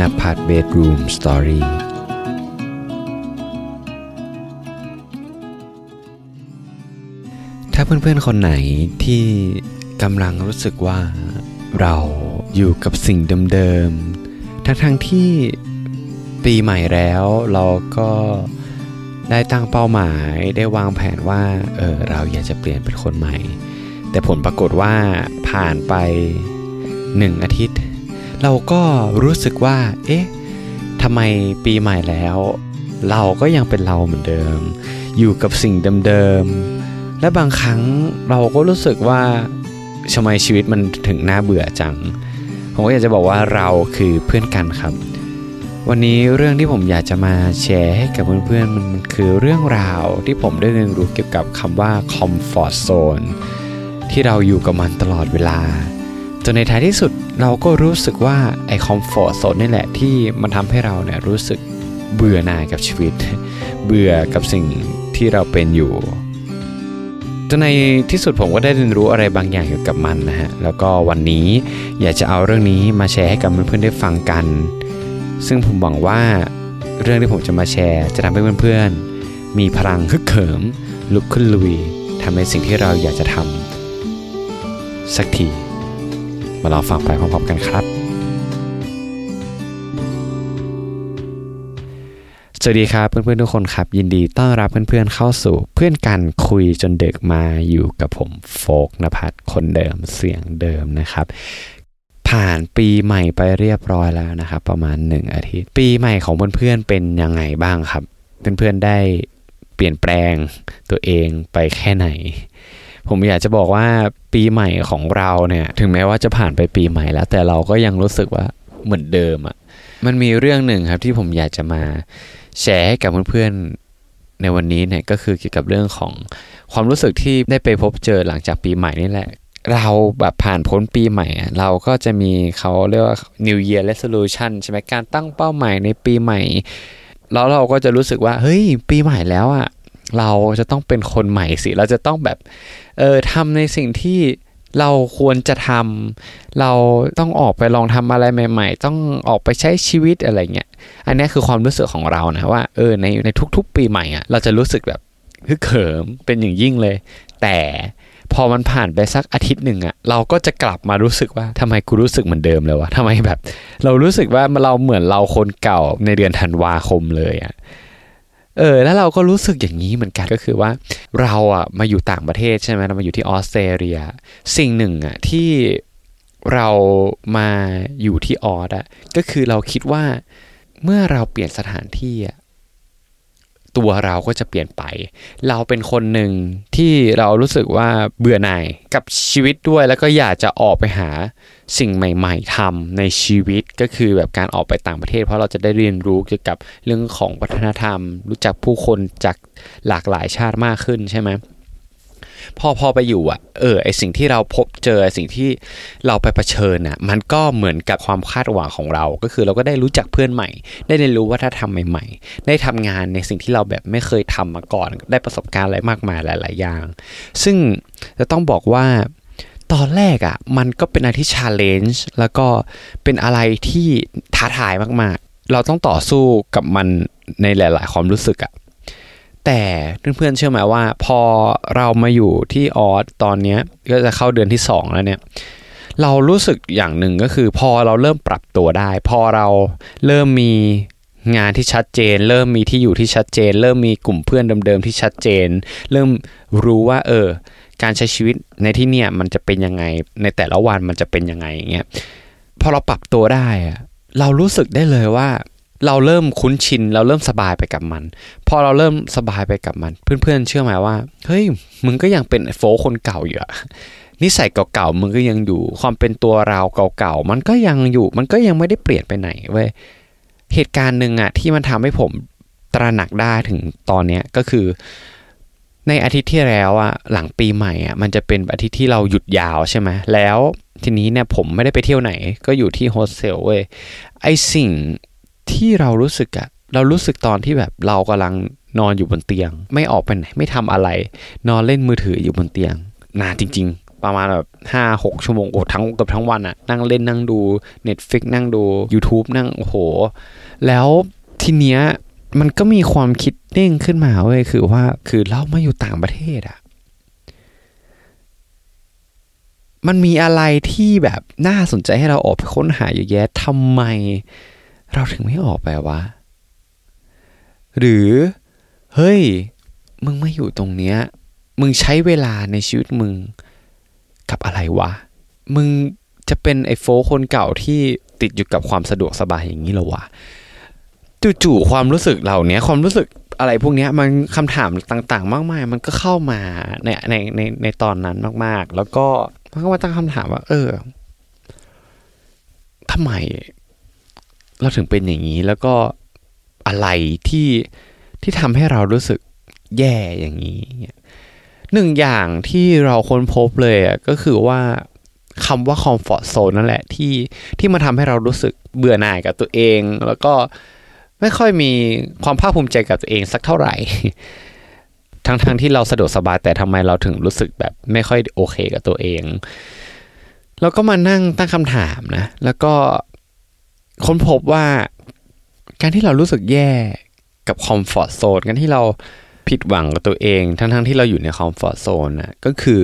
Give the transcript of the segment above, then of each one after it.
นภัทรเบดรูมสตอรี่ถ้าเพื่อนๆคนไหนที่กำลังรู้สึกว่าเราอยู่กับสิ่งเดิมๆ ทั้งๆที่ปีใหม่แล้วเราก็ได้ตั้งเป้าหมายได้วางแผนว่าเออเราอยากจะเปลี่ยนเป็นคนใหม่ แต่ผลปรากฏว่าผ่านไปหนึ่งอาทิตย์ เราก็รู้สึกว่า เอ๊ะทำไมปีใหม่แล้ว เราก็ยังเป็นเราเหมือนเดิม อยู่กับสิ่งเดิมๆ และบางครั้งเราก็รู้สึกว่าทำไมชีวิตมันถึงน่าเบื่อจัง ผมก็อยากจะบอกว่าเราคือเพื่อนกันครับ วันนี้เรื่องที่ผมอยากจะมาแชร์ให้กับเพื่อนๆ มันคือเรื่องราวที่ผมได้เรียนรู้เกี่ยวกับคำว่า comfort zone ที่เราอยู่กับมันตลอดเวลา จนในท้ายที่สุด เราก็รู้สึกว่าไอ้ comfort zone นี่แหละที่มันทำให้เราเนี่ยรู้สึกเบื่อหน่ายกับชีวิต เบื่อกับสิ่งที่เราเป็นอยู่จนในที่สุดผมก็ได้เรียนรู้อะไรบางอย่างเกี่ยวกับมันนะฮะ แล้วก็วันนี้อยากจะเอาเรื่องนี้มาแชร์ให้กับเพื่อนๆได้ฟังกัน ซึ่งผมหวังว่าเรื่องที่ผมจะมาแชร์ จะทำให้เพื่อนๆ มีพลังฮึกเหิม ลุกขึ้นลุยทำในสิ่งที่เราอยากจะทำสักที มาลองฟังไปพร้อมๆกันครับ สวัสดีครับเพื่อนๆทุกคนครับ ยินดีต้อนรับเพื่อนๆเข้าสู่เพื่อนกันคุยจนเด็กมาอยู่กับผมโฟกนภัทรคนเดิมเสียงเดิมนะครับผ่านปีใหม่ไปเรียบร้อยแล้วนะครับ ประมาณ 1 อาทิตย์ ปีใหม่ของเพื่อนๆเป็นยังไงบ้างครับ เพื่อนๆได้เปลี่ยนแปลงตัวเองไปแค่ไหน ผมอยากจะบอกว่าปีใหม่ของเราเนี่ย ถึงแม้ว่าจะผ่านไปปีใหม่แล้ว แต่เราก็ยังรู้สึกว่าเหมือนเดิมอะ่ะมันมีเรื่องหนึ่งครับที่ผมอยากจะมาแชร์ให้กับเพื่อนๆในวันนี้เนี่ยก็คือเกี่ยวกับเรื่องของความรู้สึกที่ได้ไปพบเจอหลังจากปีใหม่นี่แหละ เราแบบผ่านพ้นปีใหม่ เราก็จะมีเขาเรียกว่า New Year Resolution ใช่ไหมการตั้งเป้าหมายในปีใหม่ แล้วเราก็จะรู้สึกว่า เฮ้ย ปีใหม่แล้วอะ เราจะต้องเป็นคนใหม่สิ เราจะต้องแบบเออทำในสิ่งที่เราควรจะทำเราต้องออกไปลองทำอะไรใหม่ ๆ ต้องออกไปใช้ชีวิตอะไรเงี้ยอันนี้คือความรู้สึกของเรานะว่าเออในในทุกๆ ปีใหม่อะเราจะรู้สึกแบบฮึกเหิมเป็นอย่างยิ่งเลย แต่พอมันผ่านไปสักอาทิตย์หนึ่งอะเราก็จะกลับมารู้สึกว่าทำไมกูรู้สึกเหมือนเดิมเลยวะทำไมแบบ เรารู้สึกว่าเราเหมือนเราคนเก่าในเดือนธันวาคมเลยอะ เออแล้วเราก็รู้สึกอย่างนี้เหมือนกันก็คือว่า เราอะมาอยู่ต่างประเทศใช่ไหมเรามาอยู่ที่ออสเตรเลีย สิ่งหนึ่งอะที่เรามาอยู่ที่ออสอะก็คือเราคิดว่าเมื่อเราเปลี่ยนสถานที่อะ ตัวเราก็จะเปลี่ยนไป เราเป็นคนหนึ่งที่เรารู้สึกว่าเบื่อหน่ายกับชีวิตด้วย แล้วก็อยากจะออกไปหาสิ่งใหม่ ๆทำในชีวิตก็คือแบบการออกไปต่างประเทศ เพราะเราจะได้เรียนรู้เกี่ยวกับเรื่องของวัฒนธรรม รู้จักผู้คนจากหลากหลายชาติมากขึ้นใช่ไหม พอพอไปอยู่อะเออไอสิ่งที่เราพบเจอสิ่งที่เราไปเผชิญอะมันก็เหมือนกับความคาดหวังของเรา ก็คือเราก็ได้รู้จักเพื่อนใหม่ ได้เรียนรู้วัฒนธรรมใหม่ๆ ได้ทำงานในสิ่งที่เราแบบไม่เคยทำมาก่อน ได้ประสบการณ์อะไรมากมายหลาย ๆ อย่าง ซึ่งจะต้องบอกว่าตอนแรกอะ่ะมันก็เป็นอะไรที่ชาเลนจ์แล้วก็เป็นอะไรที่ท้าทายมากๆ เราต้องต่อสู้กับมันในหลาย ๆ ความรู้สึกอะ่ะ แต่เพื่อนๆเชื่อไหมว่า พอเรามาอยู่ที่ออสตอนนี้ก็จะเข้าเดือนที่ 2 แล้วเนี่ยเรารู้สึกอย่างหนึ่งก็คือ พอเราเริ่มปรับตัวได้ พอเราเริ่มมีงานที่ชัดเจน เริ่มมีที่อยู่ที่ชัดเจน เริ่มมีกลุ่มเพื่อนเดิมๆที่ชัดเจน เริ่มรู้ว่า เออ การใช้ชีวิตในที่เนี่ยมันจะเป็นยังไง ในแต่ละวันมันจะเป็นยังไงอย่างเงี้ยพอเราปรับตัวได้อะเรารู้สึกได้เลยว่า เราเริ่มคุ้นชิน เราเริ่มสบายไปกับมัน พอเราเริ่มสบายไปกับมัน เพื่อนๆเชื่อไหมว่า เฮ้ย มึงก็ยังเป็นโฟคนเก่าอยู่อะนิสัยเก่าๆ มึงก็ยังอยู่ ความเป็นตัวเราเก่าๆ มันก็ยังอยู่ มันก็ยังไม่ได้เปลี่ยนไปไหนเว้ย เหตุการณ์หนึ่งอะที่มันทำให้ผมตระหนักได้ถึงตอนเนี้ยก็คือ ในอาทิตย์ที่แล้วอะหลังปีใหม่อะมันจะเป็นอาทิตย์ที่เราหยุดยาวใช่ไหมแล้วทีนี้เนี่ยผมไม่ได้ไปเที่ยวไหน ก็อยู่ที่โฮสเทลเว้ย ไอสิ่ง ที่เรารู้สึกอะเรารู้สึกตอนที่แบบเรากำลังนอนอยู่บนเตียง ไม่ออกไปไหนไม่ทำอะไร นอนเล่นมือถืออยู่บนเตียงนานจริง ๆ ประมาณแบบห้าหกชั่วโมงโอ้ทั้งเกือบทั้งวันอะนั่งเล่นนั่งดู Netflix นั่งดู YouTube นั่งโอ้โห แล้วทีเนี้ยมันก็มีความคิดเด้งขึ้นมาเว้ยคือว่าคือเรามาอยู่ต่างประเทศอะมันมีอะไรที่แบบน่าสนใจให้เราออกไปค้นหาเยอะแยะทำไม เราถึงไม่ออกไปวะ หรือ เฮ้ย มึงไมาอยู่ตรงเนี้ย มึงใช้เวลาในชีวิตมึง กับอะไรวะ มึงจะเป็นไอ้โฟคนเก่าที่ติดอยู่กับความสะดวกสบายอย่างนี้หรอวะจู่ๆความรู้สึกเหล่านี้ความรู้สึกอะไรพวกเนี้ยมันคำถามต่าง ๆ มากมาย มันก็เข้ามาในในในในตอนนั้นมาก ๆ แล้วก็มันก็มาตั้งคำถามว่า เออทำไม เราถึงเป็นอย่างนี้แล้วก็อะไรที่ที่ทำให้เรารู้สึกแย่อย่างนี้หนึ่งอย่างที่เราค้นพบเลยอะก็คือว่าคำว่าคอมฟอร์ z โซนนั่นแหละที่ที่มาทำให้เรารู้สึกเบื่อหน่ายกับตัวเอง แล้วก็ไม่ค่อยมีความภาคภูมิใจกับตัวเองสักเท่าไหร่ ทั้งๆทที่เราสะดวกสบายแต่ทำไมเราถึงรู้สึกแบบไม่ค่อยโอเคกับตัวเอง แล้วก็มานั่งตั้งคำถามนะ แล้วก็ ค้นพบว่าการที่เรารู้สึกแย่กับ comfort zone การที่เราผิดหวังกับตัวเอง ทั้งๆที่เราอยู่ใน comfort zone นะก็คือ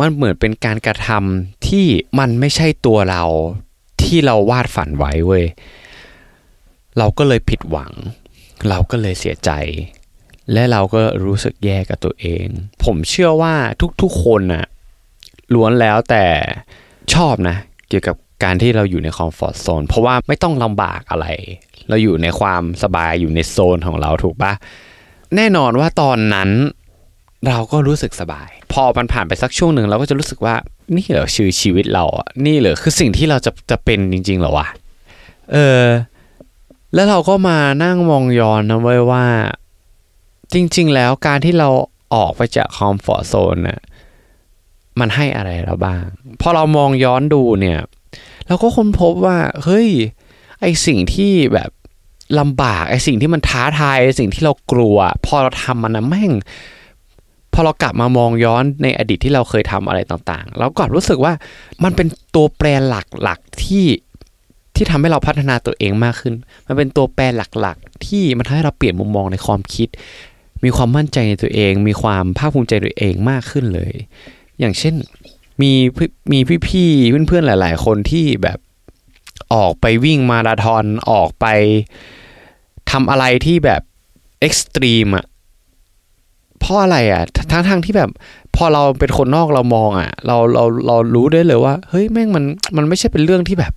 มันเหมือนเป็นการกระทำที่มันไม่ใช่ตัวเราที่เราวาดฝันไว้เว้ยเราก็เลยผิดหวัง เราก็เลยเสียใจ และเราก็รู้สึกแย่กับตัวเอง ผมเชื่อว่าทุกๆคนน่ะล้วนแล้วแต่ชอบนะ เกี่ยวกับ การที่เราอยู่ใน comfort zone เพราะว่าไม่ต้องลำบากอะไร เราอยู่ในความสบายอยู่ในโซนของเราถูกปะแน่นอนว่าตอนนั้นเราก็รู้สึกสบาย พอมันผ่านไปสักช่วงหนึ่งเราก็จะรู้สึกว่านี่เหรอคือชีวิตเราอะนี่เหรอคือสิ่งที่เราจะจะเป็นจริงๆเหรอวะเออ แล้วเราก็มานั่งมองย้อนนะเว้ยว่า จริง ๆ แล้วการที่เราออกไปจาก comfort zone น่ะมันให้อะไรเราบ้าง พอเรามองย้อนดูเนี่ย เราก็ค้นพบว่า เฮ้ย ไอสิ่งที่แบบลำบากไอสิ่งที่มันท้าทายไอสิ่งที่เรากลัว พอเราทำมันนะแม่ง พอเรากลับมามองย้อนในอดีตที่เราเคยทำอะไรต่างๆ เราก็รู้สึกว่ามันเป็นตัวแปรหลักๆที่ที่ทำให้เราพัฒนาตัวเองมากขึ้น มันเป็นตัวแปรหลักๆ ที่มันทำให้เราเปลี่ยนมุมมองในความคิด มีความมั่นใจในตัวเอง มีความภาคภูมิใจในตัวเองมากขึ้นเลย อย่างเช่น มีมีพี่ๆเพื่อนๆหลาย ๆ คนที่แบบออกไปวิ่งมาราธอนออกไปทำอะไรที่แบบเอ็กซ์ตรีมอะเพราะอะไรอะทั้งทั้งที่แบบ พอเราเป็นคนนอกเรามองอะเราเราเรารู้ได้เลยว่า เฮ้ยแม่งมันมันไม่ใช่เป็นเรื่องที่แบบ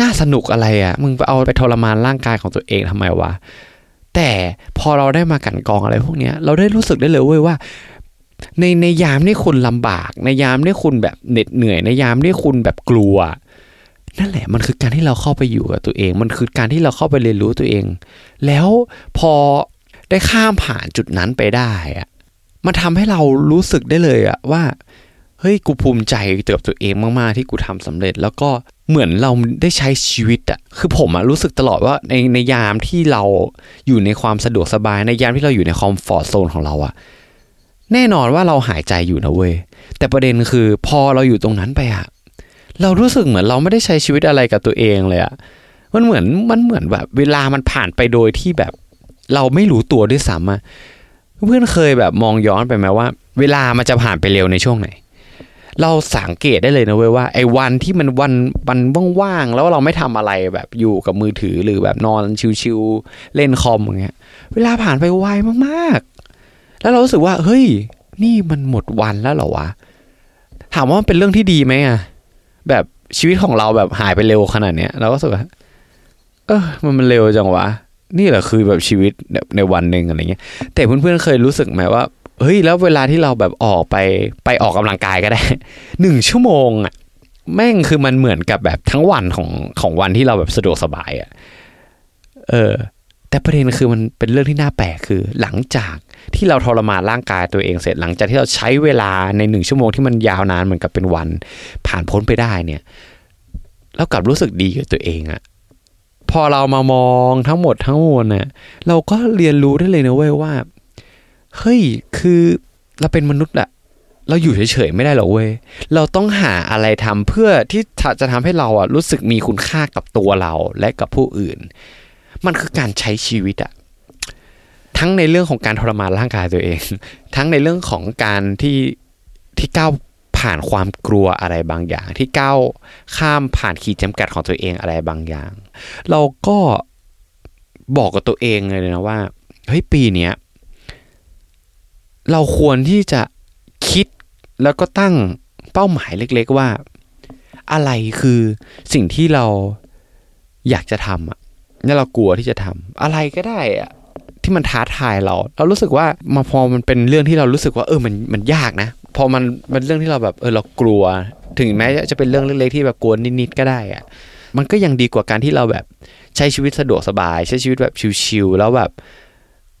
น่าสนุกอะไรอะมึงเอาไปทรมานร่างกายของตัวเองทำไมวะแต่พอเราได้มากันกองอะไรพวกเนี้ย เราได้รู้สึกได้เลยเว้ยว่า ในในยามที่คุณลำบาก ในยามที่คุณแบบเหน็ดเหนื่อย ในยามที่คุณแบบกลัว นั่นแหละมันคือการที่เราเข้าไปอยู่กับตัวเอง มันคือการที่เราเข้าไปเรียนรู้ตัวเอง แล้วพอได้ข้ามผ่านจุดนั้นไปได้อะมันทำให้เรารู้สึกได้เลยอะว่าเฮ้ยกูภูมิใจเกับตัวเองมากๆที่กูทำสำเร็จ แล้วก็เหมือนเราได้ใช้ชีวิตอะคือผมอะรู้สึกตลอดว่าในในยามที่เราอยู่ในความสะดวกสบายในยามที่เราอยู่ในคอมฟอร์ทโซนของเราอะ แน่นอนว่าเราหายใจอยู่นะเว้ยแต่ประเด็นคือพอเราอยู่ตรงนั้นไปอะเรารู้สึกเหมือนเราไม่ได้ใช้ชีวิตอะไรกับตัวเองเลยอะมันเหมือนมันเหมือนแบบ เวลามันผ่านไปโดยที่แบบ เราไม่รู้ตัวด้วยซ้ำอะเพื่อนเคยแบบมองย้อนไปไหมว่า เวลามันจะผ่านไปเร็วในช่วงไหน เราสังเกตได้เลยนะเว้ยว่าไอ้วันที่มันวันวันว่างๆแล้วเราไม่ทำอะไรแบบอยู่กับมือถือหรือแบบนอนชิวๆเล่นคอมอย่างเงี้ย เวลาผ่านไปไวมาก แล้วเรารู้สึกว่า เฮ้ย นี่มันหมดวันแล้วเหรอวะ ถามว่ามันเป็นเรื่องที่ดีไหมอะแบบชีวิตของเราแบบหายไปเร็วขนาดเนี้ยเราก็รู้สึกว่าเออมันมันเร็วจังวะ นี่แหละคือแบบชีวิตในวันหนึ่งอะไรเงี้ย แต่เพื่อนๆเคยรู้สึกไหมว่าเฮ้ยแล้วเวลาที่เราแบบออกไปไปออกกำลังกายก็ได้หนึ่งชั่วโมงอะแม่งคือมันเหมือนกับแบบทั้งวันของของวันที่เราแบบสะดวกสบายอะเออ แต่ประเด็นคือมันเป็นเรื่องที่น่าแปลกคือ หลังจากที่เราทรมานร่างกายตัวเองเสร็จหลังจากที่เราใช้เวลาในหนึ่งชั่วโมงที่มันยาวนานเหมือนกับเป็นวัน ผ่านพ้นไปได้เนี่ยแล้วกลับรู้สึกดีกับตัวเองอะพอเรามามองทั้งหมดทั้งมวลเนี่ยเราก็เรียนรู้ได้เลยนะเว้ยว่าเฮ้ยคือเราเป็นมนุษย์อะเราอยู่เฉยๆไม่ได้หรอกเว้ย เราต้องหาอะไรทำเพื่อที่จะทำให้เราอะรู้สึกมีคุณค่ากับตัวเราและกับผู้อื่น มันคือการใช้ชีวิตอะทั้งในเรื่องของการทรมานร่างกายตัวเอง ทั้งในเรื่องของการที่ที่ก้าวผ่านความกลัวอะไรบางอย่าง ที่ก้าวข้ามผ่านขีดจำกัดของตัวเองอะไรบางอย่าง เราก็บอกกับตัวเองเลยนะว่าเฮ้ยปีเนี้ยเราควรที่จะคิดแล้วก็ตั้งเป้าหมายเล็ก ๆ ว่า อะไรคือสิ่งที่เราอยากจะทำอะ แล้วเรากลัวที่จะทำอะไรก็ได้อะที่มันท้าทายเรา เรารู้สึกว่ามาพอมันเป็นเรื่องที่เรารู้สึกว่าเออมันมันยากนะ พอมันเป็นเรื่องที่เราแบบเออเรากลัว ถึงแม้จะเป็นเรื่องเล็กๆที่แบบกลัวนิดๆก็ได้อะมันก็ยังดีกว่าการที่เราแบบใช้ชีวิตสะดวกสบาย ใช้ชีวิตแบบชิวๆแล้วแบบ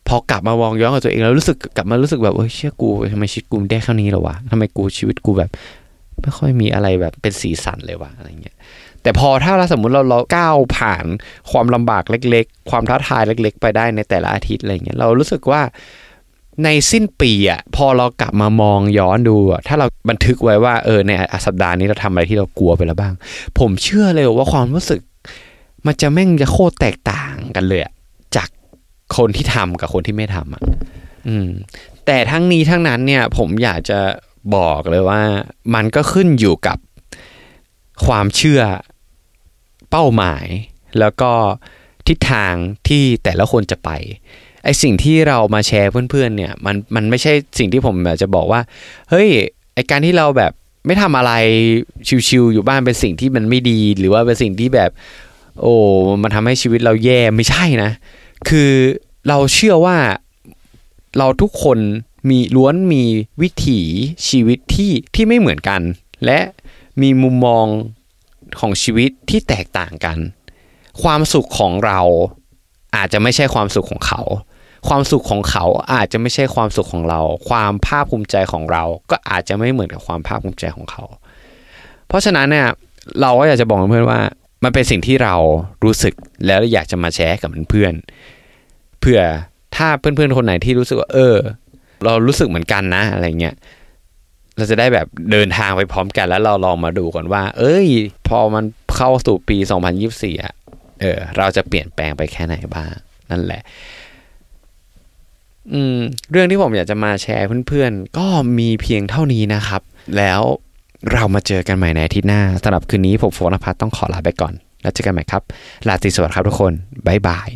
พอกลับมามองย้อนกับตัวเองแล้วรู้สึกกลับมารู้สึกแบบเออเชื่อกูทำไมชีวิตกูได้แค่นี้หรอวะทำไมกูชีวิตกูแบบ ไม่ค่อยมีอะไรแบบเป็นสีสันเลยวะอะไรเงี้ย แต่พอถ้าเราสมมติเราเราก้าวผ่านความลำบากเล็ก ๆ ความท้าทายเล็ก ๆ ไปได้ในแต่ละอาทิตย์อะไรเงี้ยเรารู้สึกว่าในสิ้นปีอะพอเรากลับมามองย้อนดูอะถ้าเราบันทึกไว้ว่าเออในสัปดาห์นี้เราทำอะไรที่เรากลัวไปแล้วบ้าง ผมเชื่อเลยว่าความรู้สึก มันจะแม่งจะโคตรแตกต่างกันเลยอะจากคนที่ทำกับคนที่ไม่ทำอะอืม แต่ทั้งนี้ทั้งนั้นเนี่ย ผมอยากจะบอกเลยว่า มันก็ขึ้นอยู่กับความเชื่อ เป้าหมาย แล้วก็ทิศทางที่แต่ละคนจะไปไอสิ่งที่เรามาแชร์เพื่อนๆเนี่ยมันมันไม่ใช่สิ่งที่ผมจะบอกว่า เฮ้ยไอการที่เราแบบไม่ทำอะไรชิวๆอยู่บ้านเป็นสิ่งที่มันไม่ดี หรือว่าเป็นสิ่งที่แบบ โอ้มันทำให้ชีวิตเราแย่ไม่ใช่นะ คือเราเชื่อว่าเราทุกคนมีล้วนมีวิถีชีวิตที่ที่ไม่เหมือนกัน และมีมุมมอง ของชีวิตที่แตกต่างกัน ความสุขของเราอาจจะไม่ใช่ความสุขของเขา ความสุขของเขาอาจจะไม่ใช่ความสุขของเรา ความภาคภูมิใจของเรา ก็อาจจะไม่เหมือนกับความภาคภูมิใจของเขา เพราะฉะนั้นเนี่ยเราก็อยากจะบอกเพื่อนว่า มันเป็นสิ่งที่เรารู้สึกแล้วอยากจะมาแชร์กับเพื่อนเพื่อถ้าเพื่อนๆคนไหนที่รู้สึกว่าเออ เรารู้สึกเหมือนกันนะอะไรเงี้ย เราจะได้แบบเดินทางไปพร้อมกันแล้วเราลองมาดูก่อนว่า เอ้ย พอมันเข้าสู่ปี 2024อะเออ เราจะเปลี่ยนแปลงไปแค่ไหนบ้าง นั่นแหละ อืม เรื่องที่ผมอยากจะมาแชร์เพื่อนๆ ก็มีเพียงเท่านี้นะครับ แล้วเรามาเจอกันใหม่ในอาทิตย์หน้าสำหรับคืนนี้ผมโฟนพัฒต้องขอลาไปก่อน แล้วเจอกันใหม่ครับ ลาตรีสวัสดิ์ครับทุกคน บ๊ายบาย